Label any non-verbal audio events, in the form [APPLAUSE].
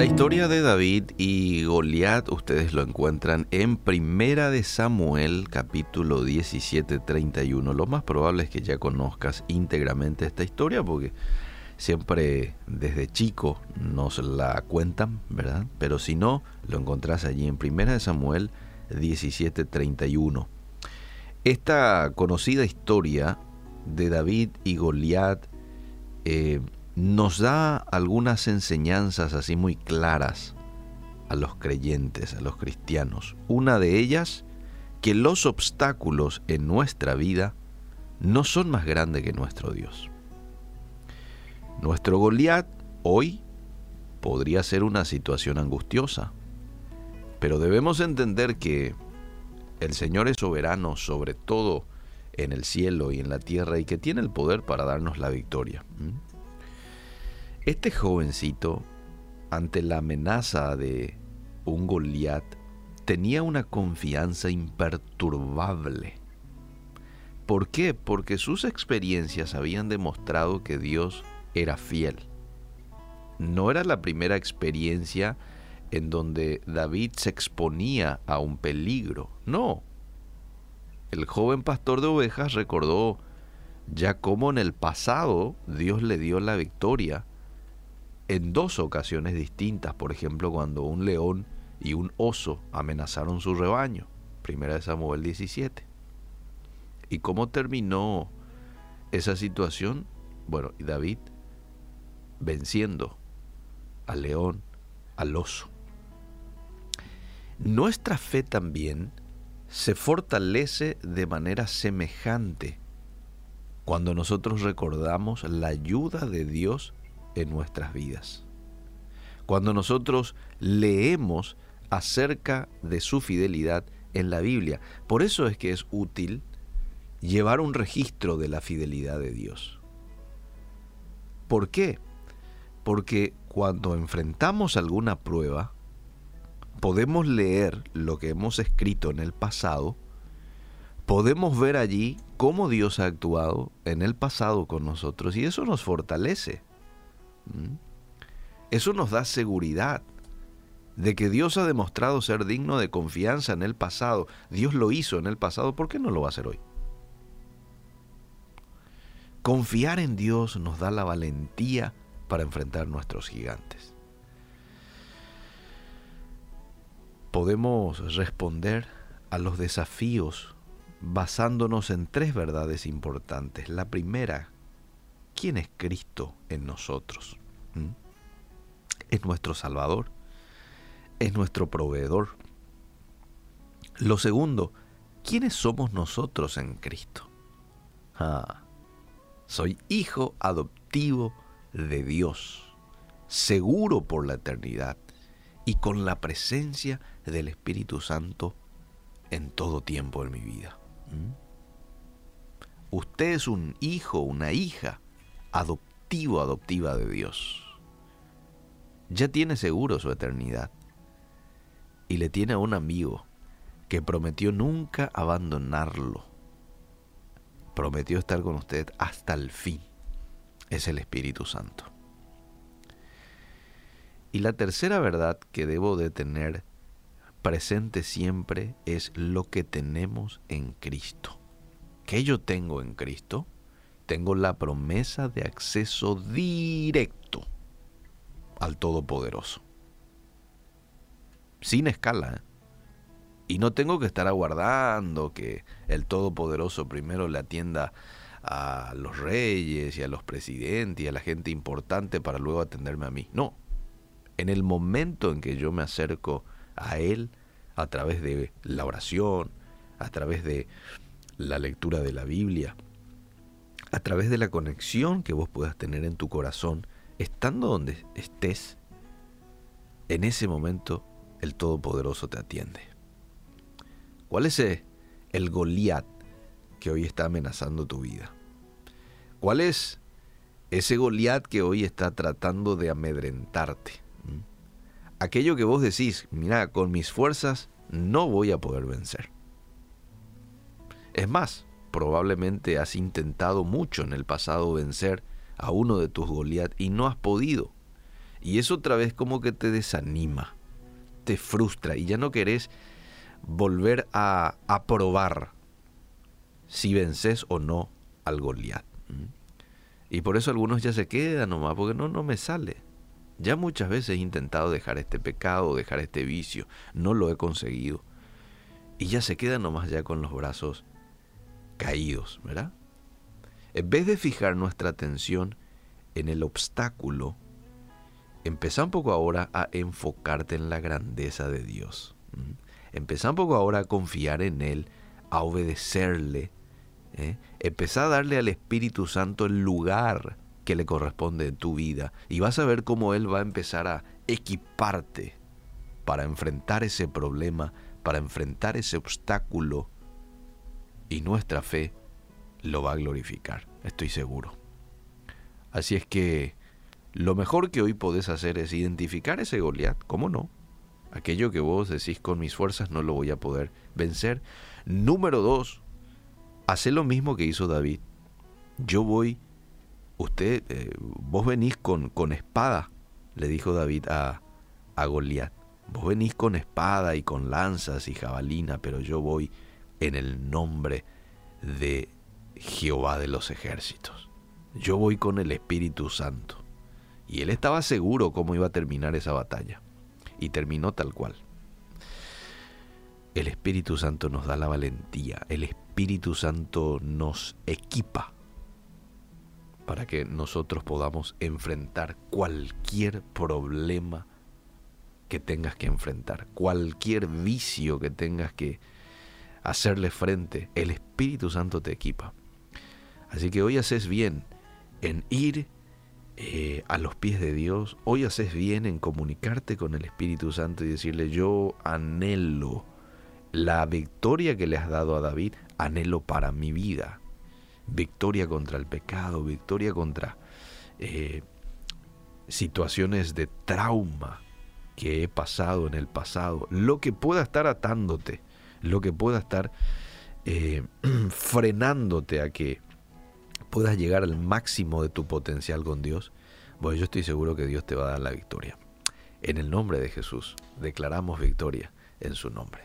La historia de David y Goliat ustedes lo encuentran en Primera de Samuel capítulo 17 31. Lo más probable es que ya conozcas íntegramente esta historia porque siempre desde chico nos la cuentan, ¿verdad? Pero si no, lo encontrás allí en Primera de Samuel 17 31. Esta conocida historia de David y Goliat eh, nos da algunas enseñanzas así muy claras a los creyentes, a los cristianos. Una de ellas, que los obstáculos en nuestra vida no son más grandes que nuestro Dios. Nuestro Goliat hoy podría ser una situación angustiosa, pero debemos entender que el Señor es soberano sobre todo en el cielo y en la tierra y que tiene el poder para darnos la victoria. Este jovencito, ante la amenaza de un Goliat, tenía una confianza imperturbable. ¿Por qué? Porque sus experiencias habían demostrado que Dios era fiel. No era la primera experiencia en donde David se exponía a un peligro. No. El joven pastor de ovejas recordó ya cómo en el pasado Dios le dio la victoria en dos ocasiones distintas, por ejemplo, cuando un león y un oso amenazaron su rebaño, primera de Samuel 17. ¿Y cómo terminó esa situación? Bueno, David venciendo al león, al oso. Nuestra fe también se fortalece de manera semejante cuando nosotros recordamos la ayuda de Dios en nuestras vidas. Cuando nosotros leemos acerca de su fidelidad en la Biblia. Por eso es que es útil llevar un registro de la fidelidad de Dios. ¿Por qué? Porque cuando enfrentamos alguna prueba, podemos leer lo que hemos escrito en el pasado, podemos ver allí cómo Dios ha actuado en el pasado con nosotros y eso nos fortalece. ¿Mm? Eso nos da seguridad de que Dios ha demostrado ser digno de confianza en el pasado. Dios lo hizo en el pasado, ¿por qué no lo va a hacer hoy? Confiar en Dios nos da la valentía para enfrentar nuestros gigantes. Podemos responder a los desafíos basándonos en tres verdades importantes. La primera, ¿quién es Cristo en nosotros? ¿Mm? Es nuestro Salvador, es nuestro proveedor. Lo segundo, ¿quiénes somos nosotros en Cristo? Ah, soy hijo adoptivo de Dios, seguro por la eternidad y con la presencia del Espíritu Santo en todo tiempo en mi vida. ¿Mm? Usted es un hijo, una hija adoptiva de Dios. Ya tiene seguro su eternidad. Y le tiene a un amigo que prometió nunca abandonarlo. Prometió estar con usted hasta el fin. Es el Espíritu Santo. Y la tercera verdad que debo de tener presente siempre es lo que tenemos en Cristo. ¿Qué yo tengo en Cristo? Tengo la promesa de acceso directo al Todopoderoso. Sin escala. ¿eh? Y no tengo que estar aguardando que el Todopoderoso primero le atienda a los reyes y a los presidentes y a la gente importante para luego atenderme a mí. No. En el momento en que yo me acerco a Él, a través de la oración, a través de la lectura de la Biblia, a través de la conexión que vos puedas tener en tu corazón, estando donde estés, en ese momento el Todopoderoso te atiende. ¿Cuál es el Goliat que hoy está amenazando tu vida? ¿Cuál es ese Goliat que hoy está tratando de amedrentarte? ¿Mm? Aquello que vos decís, mira, con mis fuerzas no voy a poder vencer. Es más, Probablemente has intentado mucho en el pasado vencer a uno de tus Goliat y no has podido. Y eso otra vez como que te desanima, te frustra y ya no querés volver a, a probar si vences o no al Goliat. Y por eso algunos ya se quedan nomás, porque no, no me sale. Ya muchas veces he intentado dejar este pecado, dejar este vicio, no lo he conseguido. Y ya se quedan nomás ya con los brazos caídos, ¿verdad? En vez de fijar nuestra atención en el obstáculo, empezá un poco ahora a enfocarte en la grandeza de Dios. Empezá un poco ahora a confiar en Él, a obedecerle. ¿eh? Empezá a darle al Espíritu Santo el lugar que le corresponde en tu vida y vas a ver cómo Él va a empezar a equiparte para enfrentar ese problema, para enfrentar ese obstáculo y nuestra fe lo va a glorificar, estoy seguro. Así es que lo mejor que hoy podés hacer es identificar ese Goliat, ¿cómo no? Aquello que vos decís con mis fuerzas no lo voy a poder vencer. Número dos, hace lo mismo que hizo David. Yo voy, usted, eh, vos venís con, con espada, le dijo David a, a Goliat. Vos venís con espada y con lanzas y jabalina, pero yo voy en el nombre de Jehová de los ejércitos. Yo voy con el Espíritu Santo. Y él estaba seguro cómo iba a terminar esa batalla. Y terminó tal cual. El Espíritu Santo nos da la valentía. El Espíritu Santo nos equipa para que nosotros podamos enfrentar cualquier problema que tengas que enfrentar, cualquier vicio que tengas que hacerle frente. El Espíritu Santo te equipa. Así que hoy haces bien en ir eh, a los pies de Dios, hoy haces bien en comunicarte con el Espíritu Santo y decirle, yo anhelo la victoria que le has dado a David, anhelo para mi vida. Victoria contra el pecado, victoria contra eh, situaciones de trauma que he pasado en el pasado, lo que pueda estar atándote, lo que pueda estar eh, [CLEARS THROAT] frenándote a que puedas llegar al máximo de tu potencial con Dios, bueno, yo estoy seguro que Dios te va a dar la victoria. En el nombre de Jesús, declaramos victoria en su nombre.